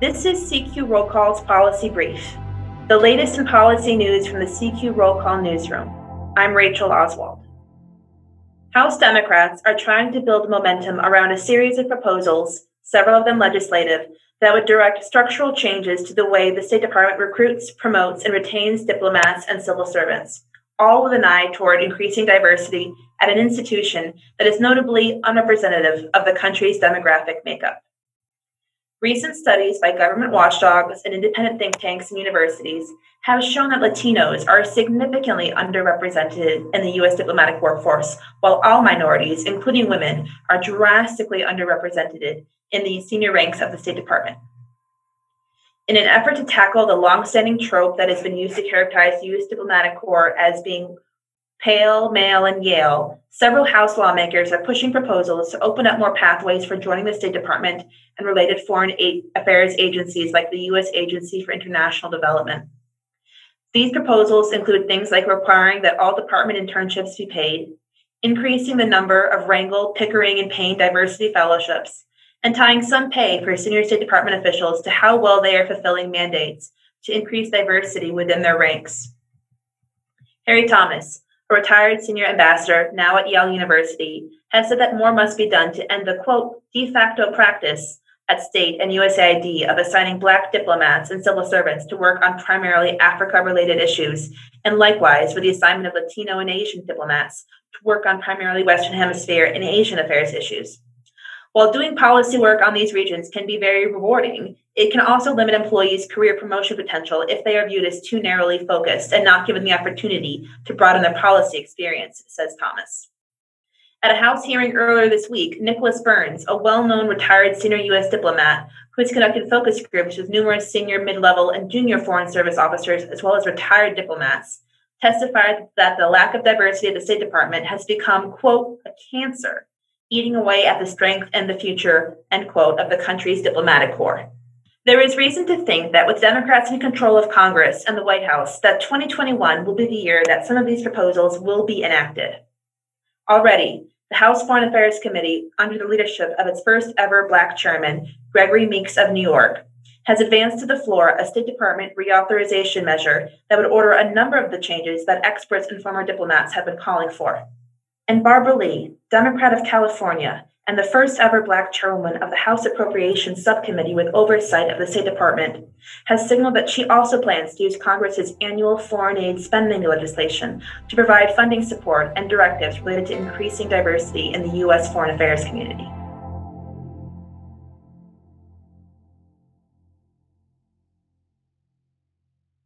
This is CQ Roll Call's policy brief, the latest in policy news from the CQ Roll Call newsroom. I'm Rachel Oswald. House Democrats are trying to build momentum around a series of proposals, several of them legislative, that would direct structural changes to the way the State Department recruits, promotes, and retains diplomats and civil servants, all with an eye toward increasing diversity at an institution that is notably unrepresentative of the country's demographic makeup. Recent studies by government watchdogs and independent think tanks and universities have shown that Latinos are significantly underrepresented in the U.S. diplomatic workforce, while all minorities, including women, are drastically underrepresented in the senior ranks of the State Department. In an effort to tackle the longstanding trope that has been used to characterize the U.S. diplomatic corps as being pale, male, and Yale, several House lawmakers are pushing proposals to open up more pathways for joining the State Department and related foreign affairs agencies like the U.S. Agency for International Development. These proposals include things like requiring that all department internships be paid, increasing the number of Rangel, Pickering, and Payne diversity fellowships, and tying some pay for senior State Department officials to how well they are fulfilling mandates to increase diversity within their ranks. Harry Thomas, a retired senior ambassador now at Yale University, has said that more must be done to end the quote de facto practice at state and USAID of assigning Black diplomats and civil servants to work on primarily Africa related issues, and likewise for the assignment of Latino and Asian diplomats to work on primarily Western Hemisphere and Asian affairs issues. While doing policy work on these regions can be very rewarding, it can also limit employees' career promotion potential if they are viewed as too narrowly focused and not given the opportunity to broaden their policy experience, says Thomas. At a House hearing earlier this week, Nicholas Burns, a well known retired senior U.S. diplomat who has conducted focus groups with numerous senior, mid level, and junior Foreign Service officers, as well as retired diplomats, testified that the lack of diversity at the State Department has become, quote, a cancer eating away at the strength and the future, end quote, of the country's diplomatic corps. There is reason to think that with Democrats in control of Congress and the White House, that 2021 will be the year that some of these proposals will be enacted. Already, the House Foreign Affairs Committee, under the leadership of its first ever Black chairman, Gregory Meeks of New York, has advanced to the floor a State Department reauthorization measure that would order a number of the changes that experts and former diplomats have been calling for and Barbara Lee, Democrat of California, and the first ever Black chairwoman of the House Appropriations Subcommittee with oversight of the State Department, has signaled that she also plans to use Congress's annual foreign aid spending legislation to provide funding support and directives related to increasing diversity in the U.S. foreign affairs community.